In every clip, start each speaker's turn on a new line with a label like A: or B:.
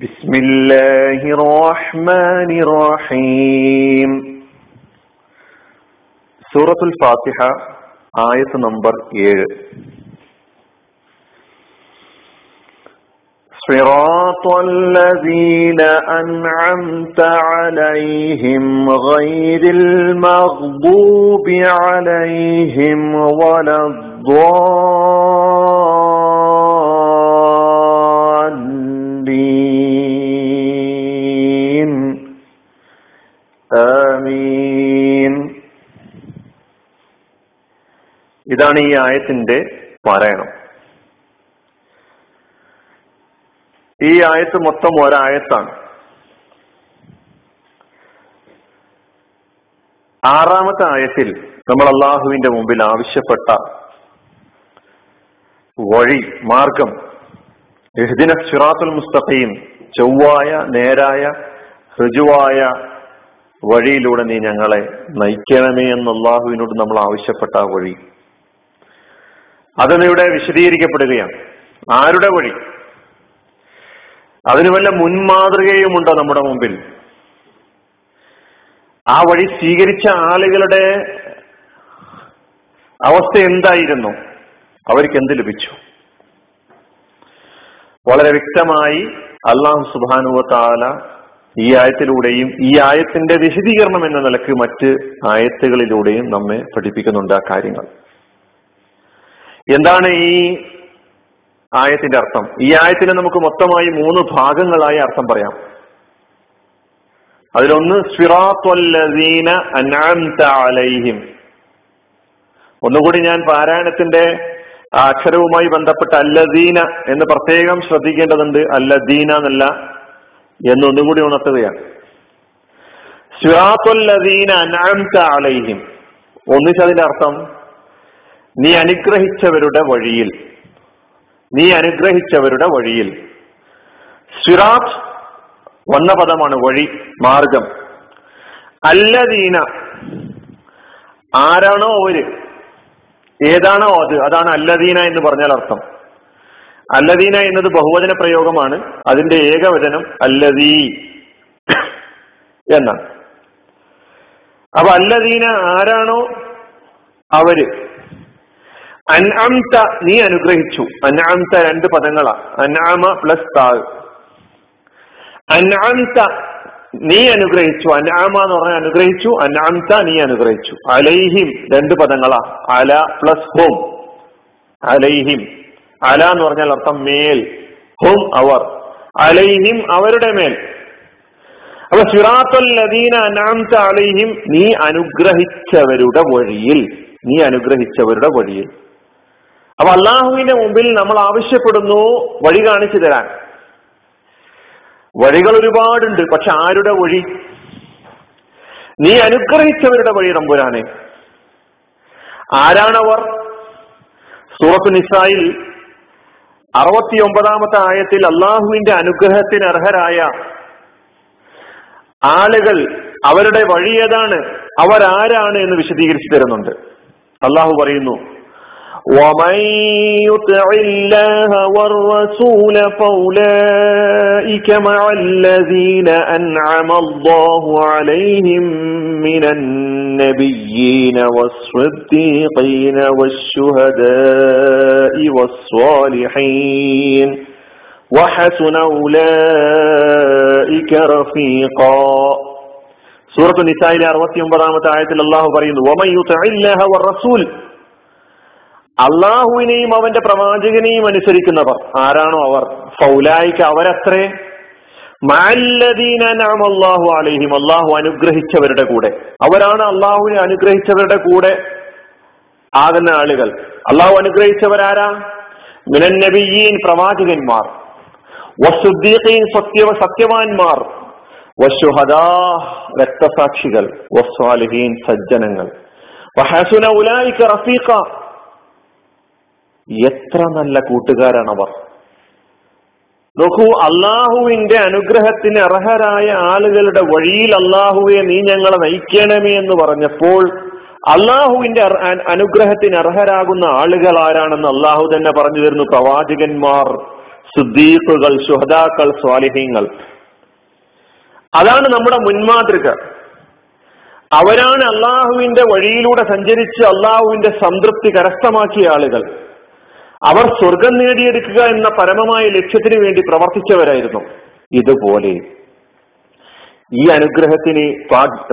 A: بسم الله الرحمن الرحيم. سورة الفاتحة آية نمبر 7 صراط الذين أنعمت عليهم غير المغضوب عليهم ولا الضالين. ഇതാണ് ഈ ആയത്തിന്റെ പാരായണം ഈ ആയത്ത് മൊത്തം ഒരായത്താണ്. ആറാമത്തെ ആയത്തിൽ നമ്മൾ അള്ളാഹുവിന്റെ മുമ്പിൽ ആവശ്യപ്പെട്ട വഴി മാർഗം എഹ്ദിന സിറാത്തുൽ മുസ്തഖീം ചൊവ്വായ നേരായ ഋജുവായ വഴിയിലൂടെ നീ ഞങ്ങളെ നയിക്കണമേ എന്ന് അള്ളാഹുവിനോട് നമ്മൾ ആവശ്യപ്പെട്ട ആ വഴി അതിനിവിടെ വിശദീകരിക്കപ്പെടുകയാണ്. ആരുടെ വഴി? അതിന് വല്ല മുൻമാതൃകയുമുണ്ടോ നമ്മുടെ മുമ്പിൽ? ആ വഴി സ്വീകരിച്ച ആളുകളുടെ അവസ്ഥ എന്തായിരുന്നു? അവർക്ക് എന്ത് ലഭിച്ചു? വളരെ വ്യക്തമായി അള്ളാഹു സുബാനുവ താല ഈ ആയത്തിലൂടെയും ഈ ആയത്തിന്റെ വിശദീകരണം എന്ന നിലയ്ക്ക് മറ്റ് ആയത്തുകളിലൂടെയും നമ്മെ പഠിപ്പിക്കുന്നുണ്ട് ആ കാര്യങ്ങൾ. എന്താണ് ഈ ആയത്തിന്റെ അർത്ഥം? ഈ ആയത്തിന് നമുക്ക് മൊത്തമായി മൂന്ന് ഭാഗങ്ങളായി അർത്ഥം പറയാം. അതിലൊന്ന് സ്വിറാത്വല്ലദീന അൻഅംത അലൈഹിം. ഒന്നുകൂടി ഞാൻ പാരായണത്തിന്റെ അക്ഷരവുമായി ബന്ധപ്പെട്ട അല്ലദീന എന്ന് പ്രത്യേകം ശ്രദ്ധിക്കേണ്ടതുണ്ട്. അല്ലദീന എന്നല്ല എന്നൊന്നുകൂടി ഉണർത്തുകയാണ്. സ്വിറാത്വല്ലദീന അൻഅംത അലൈഹിം. ഒന്നിച്ചതിന്റെ അർത്ഥം നീ അനുഗ്രഹിച്ചവരുടെ വഴിയിൽ. നീ അനുഗ്രഹിച്ചവരുടെ വഴിയിൽ. സിറാത്ത് വന്ന പദമാണ് വഴി മാർഗം. അല്ലദീന ആരാണോ അവർ? ഏതാണോ അത്? അതാണ് അല്ലദീന എന്ന് പറഞ്ഞാൽ അർത്ഥം. അല്ലദീന എന്നത് ബഹുവചന പ്രയോഗമാണ്. അതിന്റെ ഏകവചനം അല്ലദീ എന്നാണ്. അപ്പൊ അല്ലദീന ആരാണോ അവർ? അൻഅംത നീ അനുഗ്രഹിച്ചു. അൻഅംത രണ്ട് പദങ്ങളാ. അൻആമ പ്ലസ് താഴ് അൻഅംത നീ അനുഗ്രഹിച്ചു. അൻആമ എന്ന് പറഞ്ഞാൽ അനുഗ്രഹിച്ചു. അൻഅംത നീ അനുഗ്രഹിച്ചു. അലൈഹിം രണ്ട് പദങ്ങളാ. അല പ്ലസ് ഹോം. അലൈഹിം. അല എന്ന് പറഞ്ഞാൽ അർത്ഥം മേൽ. ഹോം അവർ. അലൈഹിം അവരുടെ മേൽ. അപ്പൊ സിറാത്തുൽ ലദീന അൻഅംത അലൈഹിം നീ അനുഗ്രഹിച്ചവരുടെ വഴിയിൽ. നീ അനുഗ്രഹിച്ചവരുടെ വഴിയിൽ. അപ്പൊ അള്ളാഹുവിന്റെ മുമ്പിൽ നമ്മൾ ആവശ്യപ്പെടുന്നു വഴി കാണിച്ചു തരാൻ. വഴികൾ ഒരുപാടുണ്ട് പക്ഷെ ആരുടെ വഴി? നീ അനുഗ്രഹിച്ചവരുടെ വഴി നമ്പുരാനെ ആരാണവർ സൂറത്ത് നിസായിൽ അറുപത്തി ഒമ്പതാമത്തെ ആയത്തിൽ അള്ളാഹുവിന്റെ അനുഗ്രഹത്തിന് അർഹരായ ആളുകൾ അവരുടെ വഴി ഏതാണ്? അവരാരാണ് എന്ന് വിശദീകരിച്ചു തരുന്നുണ്ട്. അള്ളാഹു പറയുന്നു ومن يطع الله والرسول فأولئك مع الذين أنعم الله عليهم من النبيين والصديقين والشهداء والصالحين وحسن أولئك رفيقا سورة النساء 69 آية الله പറയുന്നു ومن يطع الله والرسول അള്ളാഹുവിനെയും അവന്റെ പ്രവാചകനെയും അനുസരിക്കുന്നവർ. ആരാണോ അവർ? ഫൗലായിക്ക് അവരത്രേ? അള്ളാഹു അലൈഹിം. അള്ളാഹു അനുഗ്രഹിച്ചവരുടെ കൂടെ. അവരാണ് അള്ളാഹുവിനെ അനുഗ്രഹിച്ചവരുടെ കൂടെ ആകുന്ന ആളുകൾ. അള്ളാഹു അനുഗ്രഹിച്ചവരാരാ? മിനൻ നബിയീൻ പ്രവാചകന്മാർ. വസുദ്ദീഖീൻ സത്യവ സത്യവാൻമാർ. വശുഹദാ രക്തസാക്ഷികൾ. വസ്വാലിഹീൻ സജ്ജനങ്ങൾ. റഫീഖ. എത്ര നല്ല കൂട്ടുകാരാണവർ. നോക്കൂ അള്ളാഹുവിന്റെ അനുഗ്രഹത്തിന് അർഹരായ ആളുകളുടെ വഴിയിൽ അള്ളാഹുവെ നീ ഞങ്ങളെ നയിക്കണമേ എന്ന് പറഞ്ഞപ്പോൾ അള്ളാഹുവിന്റെ അനുഗ്രഹത്തിന് അർഹരാകുന്ന ആളുകൾ ആരാണെന്ന് അള്ളാഹു തന്നെ പറഞ്ഞു തരുന്നു. പ്രവാചകന്മാർ സുദ്ദീഖുകൾ ശുഹദാക്കൾ സ്വാലിഹ്യങ്ങൾ അതാണ് നമ്മുടെ മുൻമാതൃക. അവരാണ് അള്ളാഹുവിന്റെ വഴിയിലൂടെ സഞ്ചരിച്ച് അള്ളാഹുവിന്റെ സംതൃപ്തി കരസ്ഥമാക്കിയ ആളുകൾ. അവർ സ്വർഗം നേടിയെടുക്കുക എന്ന പരമമായ ലക്ഷ്യത്തിന് വേണ്ടി പ്രവർത്തിച്ചവരായിരുന്നു. ഇതുപോലെ ഈ അനുഗ്രഹത്തിന്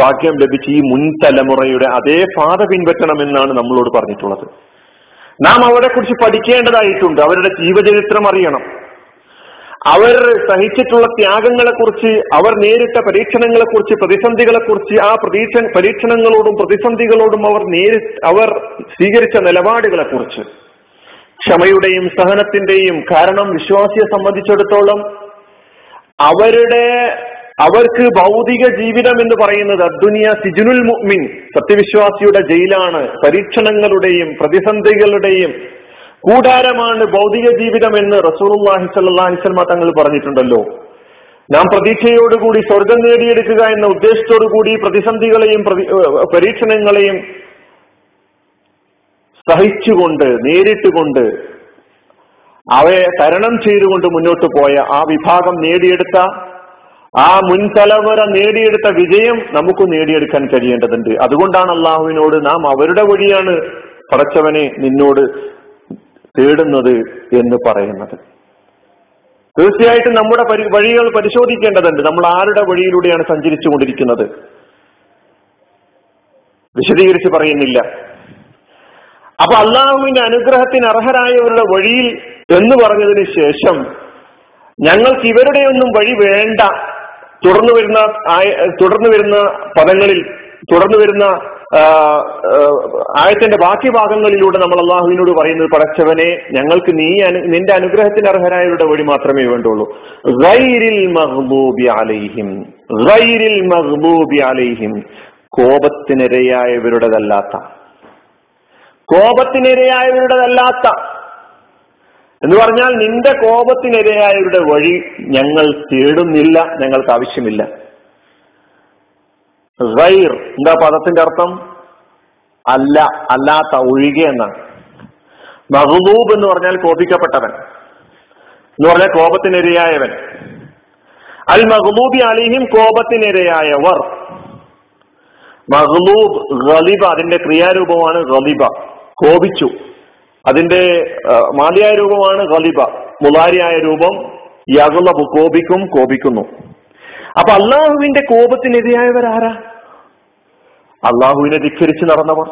A: ഭാഗ്യം ലഭിച്ച ഈ മുൻ തലമുറയുടെ അതേ പാത പിൻപറ്റണമെന്നാണ് നമ്മളോട് പറഞ്ഞിട്ടുള്ളത്. നാം അവരെ കുറിച്ച് പഠിക്കേണ്ടതായിട്ടുണ്ട്. അവരുടെ ജീവചരിത്രം അറിയണം. അവർ സഹിച്ചിട്ടുള്ള ത്യാഗങ്ങളെ കുറിച്ച് അവർ നേരിട്ട പരീക്ഷണങ്ങളെ കുറിച്ച് പ്രതിസന്ധികളെ കുറിച്ച് ആ പ്രതീക്ഷ പരീക്ഷണങ്ങളോടും പ്രതിസന്ധികളോടും അവർ നേരി അവർ സ്വീകരിച്ച നിലപാടുകളെ കുറിച്ച് ക്ഷമയുടെയും സഹനത്തിന്റെയും കാരണം വിശ്വാസിയെ സംബന്ധിച്ചിടത്തോളം അവരുടെ അവർക്ക് ഭൗതിക ജീവിതം എന്ന് പറയുന്നത് അദ്ദുനിയ സിജുനുൽ മുഅ്മിൻ സത്യവിശ്വാസിയുടെ ജയിലാണ്. പരീക്ഷണങ്ങളുടെയും പ്രതിസന്ധികളുടെയും കൂടാരമാണ് ഭൗതിക ജീവിതം എന്ന് റസൂലുള്ളാഹി സ്വല്ലല്ലാഹി അലൈഹി തങ്ങൾ പറഞ്ഞിട്ടുണ്ടല്ലോ. നാം പ്രതീക്ഷയോടുകൂടി സ്വർഗം നേടിയെടുക്കുക എന്ന ഉദ്ദേശത്തോടുകൂടി പ്രതിസന്ധികളെയും പരീക്ഷണങ്ങളെയും സഹിച്ചുകൊണ്ട് നേരിട്ടുകൊണ്ട് അവയെ തരണം ചെയ്തുകൊണ്ട് മുന്നോട്ട് പോയ ആ വിഭാഗം നേടിയെടുത്ത ആ മുൻതലമുറ നേടിയെടുത്ത വിജയം നമുക്ക് നേടിയെടുക്കാൻ കഴിയേണ്ടതുണ്ട്. അതുകൊണ്ടാണ് അള്ളാഹുവിനോട് നാം അവരുടെ വഴിയാണ് പടച്ചവനെ നിന്നോട് തേടുന്നത് എന്ന് പറയുന്നത്. തീർച്ചയായിട്ടും നമ്മുടെ വഴികൾ പരിശോധിക്കേണ്ടതുണ്ട്. നമ്മൾ ആരുടെ വഴിയിലൂടെയാണ് സഞ്ചരിച്ചു കൊണ്ടിരിക്കുന്നത് വിശദീകരിച്ച് പറയുന്നില്ല. അപ്പൊ അള്ളാഹുവിന്റെ അനുഗ്രഹത്തിന് അർഹരായവരുടെ വഴിയിൽ എന്ന് പറഞ്ഞതിന് ശേഷം ഞങ്ങൾക്ക് ഇവരുടെ ഒന്നും വഴി വേണ്ട. തുടർന്നു വരുന്ന തുടർന്നു വരുന്ന പദങ്ങളിൽ തുടർന്നു വരുന്ന ആയത്തിന്റെ ബാക്കി ഭാഗങ്ങളിലൂടെ നമ്മൾ അള്ളാഹുവിനോട് പറയുന്നത് പടച്ചവനെ ഞങ്ങൾക്ക് നീ നിന്റെ അനുഗ്രഹത്തിന് അർഹരായവരുടെ വഴി മാത്രമേ വേണ്ടുള്ളൂ. കോപത്തിനിരയായവരുടേതല്ലാത്ത കോപത്തിനിരയായവരുടേതല്ലാത്ത. എന്ന് പറഞ്ഞാൽ നിന്റെ കോപത്തിനിരയായവരുടെ വഴി ഞങ്ങൾ തേടുന്നില്ല ഞങ്ങൾക്ക് ആവശ്യമില്ല. റൈർ എന്താ പദത്തിന്റെ അർത്ഥം? അല്ല അല്ലാത്ത ഒഴികെ എന്നാണ്. മഹബൂബ് എന്ന് പറഞ്ഞാൽ കോപിക്കപ്പെട്ടവൻ. എന്ന് പറഞ്ഞാൽ കോപത്തിനിരയായവൻ. അൽ മഹബൂബി അലിഹിം കോപത്തിനിരയായവർ. മഹ്ലൂബ് ഗലിബ അതിന്റെ ക്രിയാരൂപമാണ് ഗലിബ. കോപിച്ചു. അതിന്റെ മാലിയായ രൂപമാണ് ഖലിബ മുലാരിയായ രൂപം യഗലബ് കോപിക്കും കോപിക്കുന്നു. അപ്പൊ അള്ളാഹുവിന്റെ കോപത്തിനെതിരായവരാരാ അള്ളാഹുവിനെ ധിക്കരിച്ച് നടന്നവർ.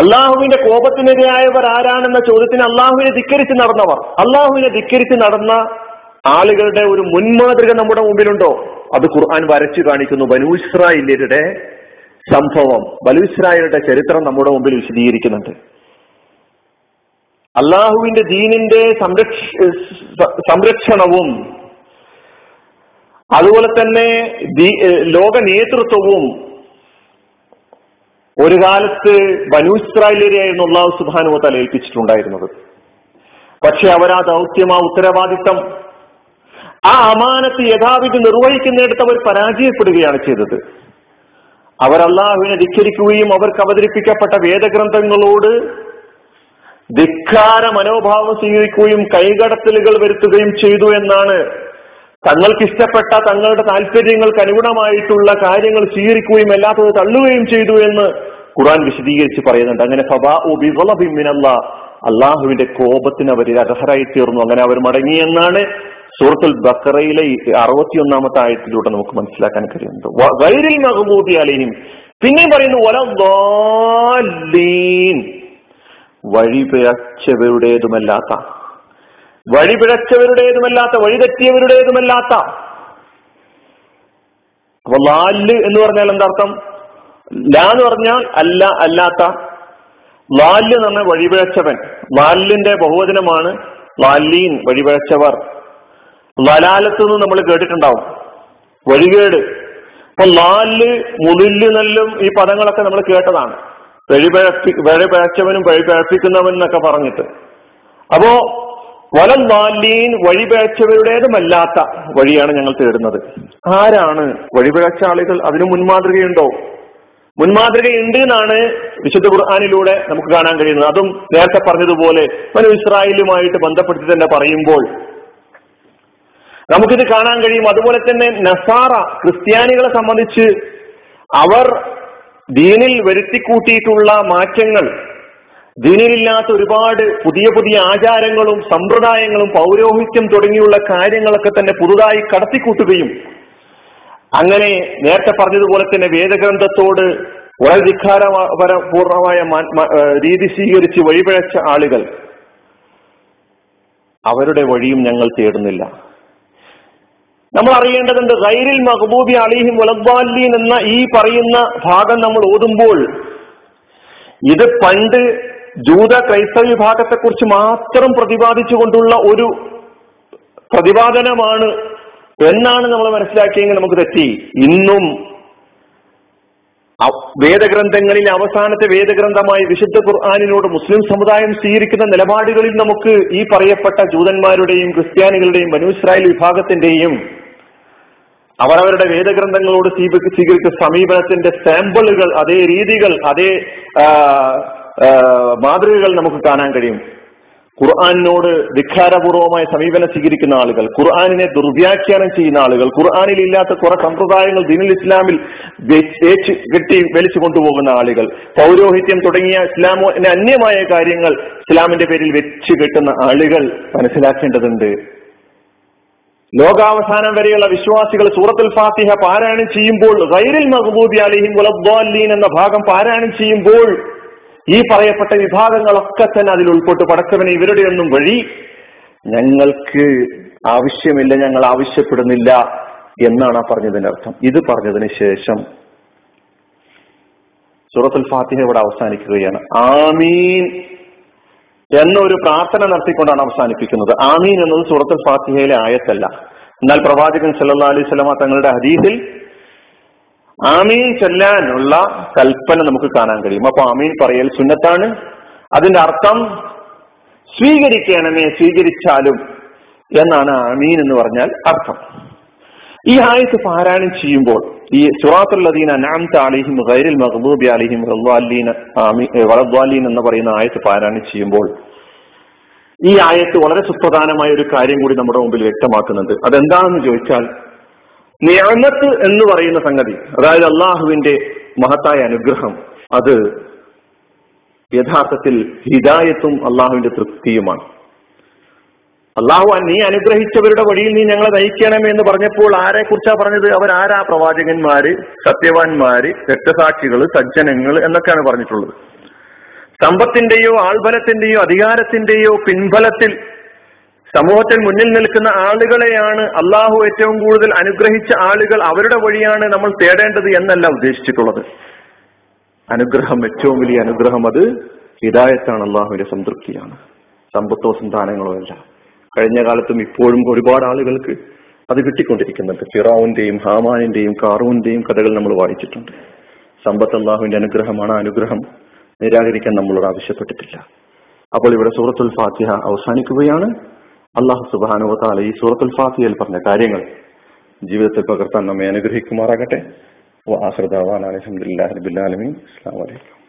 A: അള്ളാഹുവിന്റെ കോപത്തിനെതിരായവർ ആരാണെന്ന ചോദ്യത്തിന് അള്ളാഹുവിനെ ധിക്കരിച്ച് നടന്നവർ. അള്ളാഹുവിനെ ധിക്കരിച്ച് നടന്ന ആളുകളുടെ ഒരു മുൻമാതൃക നമ്മുടെ മുമ്പിലുണ്ടോ? അത് ഖുർആൻ വരച്ചു കാണിക്കുന്നു. ബനു ബനൂസ്രായില്യരുടെ സംഭവം ബലൂസ്രായരുടെ ചരിത്രം നമ്മുടെ മുമ്പിൽ വിശദീകരിക്കുന്നുണ്ട്. അള്ളാഹുവിന്റെ ദീനിന്റെ സംരക്ഷ സംരക്ഷണവും അതുപോലെ തന്നെ ലോക നേതൃത്വവും ഒരു കാലത്ത് ബനൂസ്രായിലേരെയായിരുന്നു അള്ളാഹു സുബാനുവത്താൽ ഏൽപ്പിച്ചിട്ടുണ്ടായിരുന്നത്. പക്ഷെ അവരാ ദൗത്യം ആ ഉത്തരവാദിത്തം ആ അമാനത്ത് യഥാവിധി നിർവഹിക്കുന്നിടത്ത് അവർ പരാജയപ്പെടുകയാണ് ചെയ്തത്. അവർ ധിക്കരിക്കുകയും അവർക്ക് അവതരിപ്പിക്കപ്പെട്ട വേദഗ്രന്ഥങ്ങളോട് ധിക്കാര മനോഭാവം സ്വീകരിക്കുകയും കൈകടത്തലുകൾ വരുത്തുകയും ചെയ്തു എന്നാണ്. തങ്ങൾക്ക് ഇഷ്ടപ്പെട്ട തങ്ങളുടെ താല്പര്യങ്ങൾക്ക് അനുഗുണമായിട്ടുള്ള കാര്യങ്ങൾ സ്വീകരിക്കുകയും അല്ലാത്തത് തള്ളുകയും ചെയ്തു എന്ന് ഖുറാൻ വിശദീകരിച്ച് പറയുന്നുണ്ട്. അങ്ങനെ അള്ളാഹുവിന്റെ കോപത്തിന് അവർ അർഹരായി തീർന്നു അങ്ങനെ അവർ മടങ്ങി എന്നാണ് സൂറത്തുൽ ബക്കറയിലെ അറുപത്തിയൊന്നാമത്തെ ആയത്തിലൂടെ നമുക്ക് മനസ്സിലാക്കാൻ കഴിയുന്നത്. വൈരിൽ മഹബൂബി അലൈഹിം. പിന്നെയും പറയുന്നു വഴിപിഴച്ചവരുടേതുമല്ലാത്ത. വഴിപിഴച്ചവരുടേതുമല്ലാത്ത വഴിതെറ്റിയവരുടേതുമല്ലാത്ത. അപ്പൊ ലാൽ എന്ന് പറഞ്ഞാൽ എന്താർത്ഥം ലാ എന്ന് പറഞ്ഞാൽ അല്ല അല്ലാത്ത. ലാൽ എന്ന് പറഞ്ഞാൽ വഴിപിഴച്ചവൻ. ലാലിന്റെ ബഹുവചനമാണ് ലാലീൻ വഴിപിഴച്ചവർ. ലലാലത്ത് നിന്ന് നമ്മൾ കേട്ടിട്ടുണ്ടാവും. വഴികേട്. അപ്പൊ നാല് മുതിൽ നെല്ലും ഈ പദങ്ങളൊക്കെ നമ്മൾ കേട്ടതാണ്. വഴിപഴപ്പി വഴിപഴച്ചവനും വഴിപഴപ്പിക്കുന്നവൻ എന്നൊക്കെ പറഞ്ഞിട്ട്. അപ്പോ വലം നാലീൻ വഴിപഴച്ചവരുടേതുമല്ലാത്ത വഴിയാണ് ഞങ്ങൾ തേടുന്നത്. ആരാണ് വഴിപഴച്ച ആളുകൾ അതിനു മുൻമാതൃകയുണ്ടോ? മുൻമാതൃകയുണ്ട് എന്നാണ് വിശുദ്ധ ഖുർആാനിലൂടെ നമുക്ക് കാണാൻ കഴിയുന്നത്. അതും നേരത്തെ പറഞ്ഞതുപോലെ ഇസ്രായേലുമായിട്ട് ബന്ധപ്പെടുത്തി തന്നെ പറയുമ്പോൾ നമുക്കിത് കാണാൻ കഴിയും. അതുപോലെ തന്നെ നസാറ ക്രിസ്ത്യാനികളെ സംബന്ധിച്ച് അവർ ദീനിൽ വരുത്തിക്കൂട്ടിയിട്ടുള്ള മാറ്റങ്ങൾ ദീനിലില്ലാത്ത ഒരുപാട് പുതിയ പുതിയ ആചാരങ്ങളും സമ്പ്രദായങ്ങളും പൗരോഹിത്യം തുടങ്ങിയുള്ള കാര്യങ്ങളൊക്കെ തന്നെ പുതുതായി കടത്തിക്കൂട്ടുകയും അങ്ങനെ നേരത്തെ പറഞ്ഞതുപോലെ തന്നെ വേദഗ്രന്ഥത്തോട് വളരെ ധിക്കാരപൂർണമായ രീതി സ്വീകരിച്ച് വഴിപിഴച്ച ആളുകൾ അവരുടെ വഴിയും ഞങ്ങൾ തേടുന്നില്ല. നമ്മൾ അറിയേണ്ടതുണ്ട് ഗൈരിൽ മഹബൂബി അലിഹിം വലബ്ബാലീൻ എന്ന ഈ പറയുന്ന ഭാഗം നമ്മൾ ഓതുമ്പോൾ ഇത് പണ്ട് ജൂത ക്രൈസ്തവ വിഭാഗത്തെക്കുറിച്ച് മാത്രം പ്രതിപാദിച്ചുകൊണ്ടുള്ള ഒരു പ്രതിപാദനമാണ് എന്നാണ് നമ്മൾ മനസ്സിലാക്കിയെങ്കിൽ നമുക്ക് തെറ്റി. ഇന്നും വേദഗ്രന്ഥങ്ങളിൽ അവസാനത്തെ വേദഗ്രന്ഥമായി വിശുദ്ധ ഖുർആാനിനോട് മുസ്ലിം സമുദായം സ്വീകരിക്കുന്ന നിലപാടുകളിൽ നമുക്ക് ഈ പറയപ്പെട്ട ജൂതന്മാരുടെയും ക്രിസ്ത്യാനികളുടെയും ബനു വിഭാഗത്തിന്റെയും അവരവരുടെ വേദഗ്രന്ഥങ്ങളോട് സ്വീകരിച്ച സമീപനത്തിന്റെ സാമ്പിളുകൾ അതേ രീതികൾ അതേ മാതൃകകൾ നമുക്ക് കാണാൻ കഴിയും. ഖുർആാനിനോട് വിഖാരപൂർവമായ സമീപനം സ്വീകരിക്കുന്ന ആളുകൾ ഖുർആാനിനെ ദുർവ്യാഖ്യാനം ചെയ്യുന്ന ആളുകൾ ഖുർആാനിൽ ഇല്ലാത്ത കുറെ സമ്പ്രദായങ്ങൾ ദിനിൽ ഇസ്ലാമിൽ കെട്ടി വലിച്ചു കൊണ്ടുപോകുന്ന ആളുകൾ പൗരോഹിത്യം തുടങ്ങിയ ഇസ്ലാമിന് അന്യമായ കാര്യങ്ങൾ ഇസ്ലാമിന്റെ പേരിൽ വെച്ച് കെട്ടുന്ന ആളുകൾ മനസ്സിലാക്കേണ്ടതുണ്ട്. ലോകാവസാനം വരെയുള്ള വിശ്വാസികൾ സൂറത്തുൽ ഫാത്തിഹ പാരായണം ചെയ്യുമ്പോൾ ഗൈരിൽ മഹബൂദി അലിഹിം ഗുലബ്ദാലീൻ എന്ന ഭാഗം പാരായണം ചെയ്യുമ്പോൾ ഈ പറയപ്പെട്ട വിഭാഗങ്ങളൊക്കെ തന്നെ അതിൽ ഉൾപ്പെട്ട്. പടച്ചവനെ ഇവരുടെയൊന്നും വഴി ഞങ്ങൾക്ക് ആവശ്യമില്ല ഞങ്ങൾ ആവശ്യപ്പെടുന്നില്ല എന്നാണ് ആ പറഞ്ഞതിന്റെ അർത്ഥം. ഇത് പറഞ്ഞതിന് ശേഷം സൂറത്തുൽ ഫാത്തിഹ ഇവിടെ അവസാനിക്കുകയാണ്. ആമീൻ. എന്നൊരു പ്രാർത്ഥന നടത്തിക്കൊണ്ടാണ് അവസാനിപ്പിക്കുന്നത്. ആമീൻ എന്നത് സൂറത്തുൽ ഫാത്തിഹയിലെ ആയത്തല്ല. എന്നാൽ പ്രവാചകൻ സല്ലാ അലൈഹി സ്വലമ തങ്ങളുടെ ഹദീസിൽ ആമീൻ ചൊല്ലാനുള്ള കൽപ്പന നമുക്ക് കാണാൻ കഴിയും. അപ്പൊ ആമീൻ പറയൽ സുന്നത്താണ്. അതിന്റെ അർത്ഥം സ്വീകരിക്കണമേ സ്വീകരിച്ചാലും എന്നാണ് ആമീൻ എന്ന് പറഞ്ഞാൽ അർത്ഥം. ഈ ആയത്ത് പാരായണം ചെയ്യുമ്പോൾ ഈ സുറാത്തുല്ലദീന നാംത അലിഹിം ഗൈരിൽ മഹബൂബി അലിഹിം വളദ്വാലീൻ എന്ന് പറയുന്ന ആയത്ത് പാരായണം ചെയ്യുമ്പോൾ ഈ ആയത്ത് വളരെ സുപ്രധാനമായ ഒരു കാര്യം കൂടി നമ്മുടെ മുമ്പിൽ വ്യക്തമാക്കുന്നുണ്ട്. അതെന്താണെന്ന് ചോദിച്ചാൽ നിയമത്ത് എന്ന് പറയുന്ന സംഗതി അതായത് അള്ളാഹുവിന്റെ മഹത്തായ അനുഗ്രഹം അത് യഥാർത്ഥത്തിൽ ഹിദായത്തും അള്ളാഹുവിന്റെ തൃപ്തിയുമാണ്. അള്ളാഹു നീ അനുഗ്രഹിച്ചവരുടെ വഴിയിൽ നീ ഞങ്ങളെ നയിക്കണമേ എന്ന് പറഞ്ഞപ്പോൾ ആരെ കുറിച്ചാ പറഞ്ഞത്? അവരാരാ പ്രവാചകന്മാര് സത്യവാൻമാര് രക്തസാക്ഷികൾ സജ്ജനങ്ങൾ എന്നൊക്കെയാണ് പറഞ്ഞിട്ടുള്ളത്. സമ്പത്തിന്റെയോ ആൾബലത്തിന്റെയോ അധികാരത്തിന്റെയോ പിൻബലത്തിൽ സമൂഹത്തിൽ മുന്നിൽ നിൽക്കുന്ന ആളുകളെയാണ് അള്ളാഹു ഏറ്റവും കൂടുതൽ അനുഗ്രഹിച്ച ആളുകൾ അവരുടെ വഴിയാണ് നമ്മൾ തേടേണ്ടത് എന്നല്ല ഉദ്ദേശിച്ചിട്ടുള്ളത്. അനുഗ്രഹം ഏറ്റവും വലിയ അനുഗ്രഹം അത് ഹിദായത്താണ് അള്ളാഹുവിന്റെ സംതൃപ്തിയാണ്. സമ്പത്തോ സന്താനങ്ങളോ അല്ല. കഴിഞ്ഞ കാലത്തും ഇപ്പോഴും ഒരുപാട് ആളുകൾക്ക് അത് കിട്ടിക്കൊണ്ടിരിക്കുന്നുണ്ട്. ഫിറാവുന്റെയും ഹാമാനിന്റെയും കാറൂന്റെയും കഥകൾ നമ്മൾ വായിച്ചിട്ടുണ്ട്. സമ്പത്ത് അള്ളാഹുവിന്റെ അനുഗ്രഹമാണ് അനുഗ്രഹം. നിരാകരിക്കാൻ നമ്മളോട് ആവശ്യപ്പെട്ടിട്ടില്ല. അപ്പോൾ ഇവിടെ സൂറത്തുൽ ഫാത്തിഹ അവസാനിക്കുകയാണ്. അള്ളാഹു സുബാനുവത്താല ഈ സൂറത്തുൽ ഫാത്തിഹയിൽ പറഞ്ഞ കാര്യങ്ങൾ ജീവിതത്തിൽ പകർത്താൻ നമ്മെ അനുഗ്രഹിക്കുമാറാകട്ടെ. അലഹമുല്ലാ റബിൻ അസ്സാം വലൈക്കും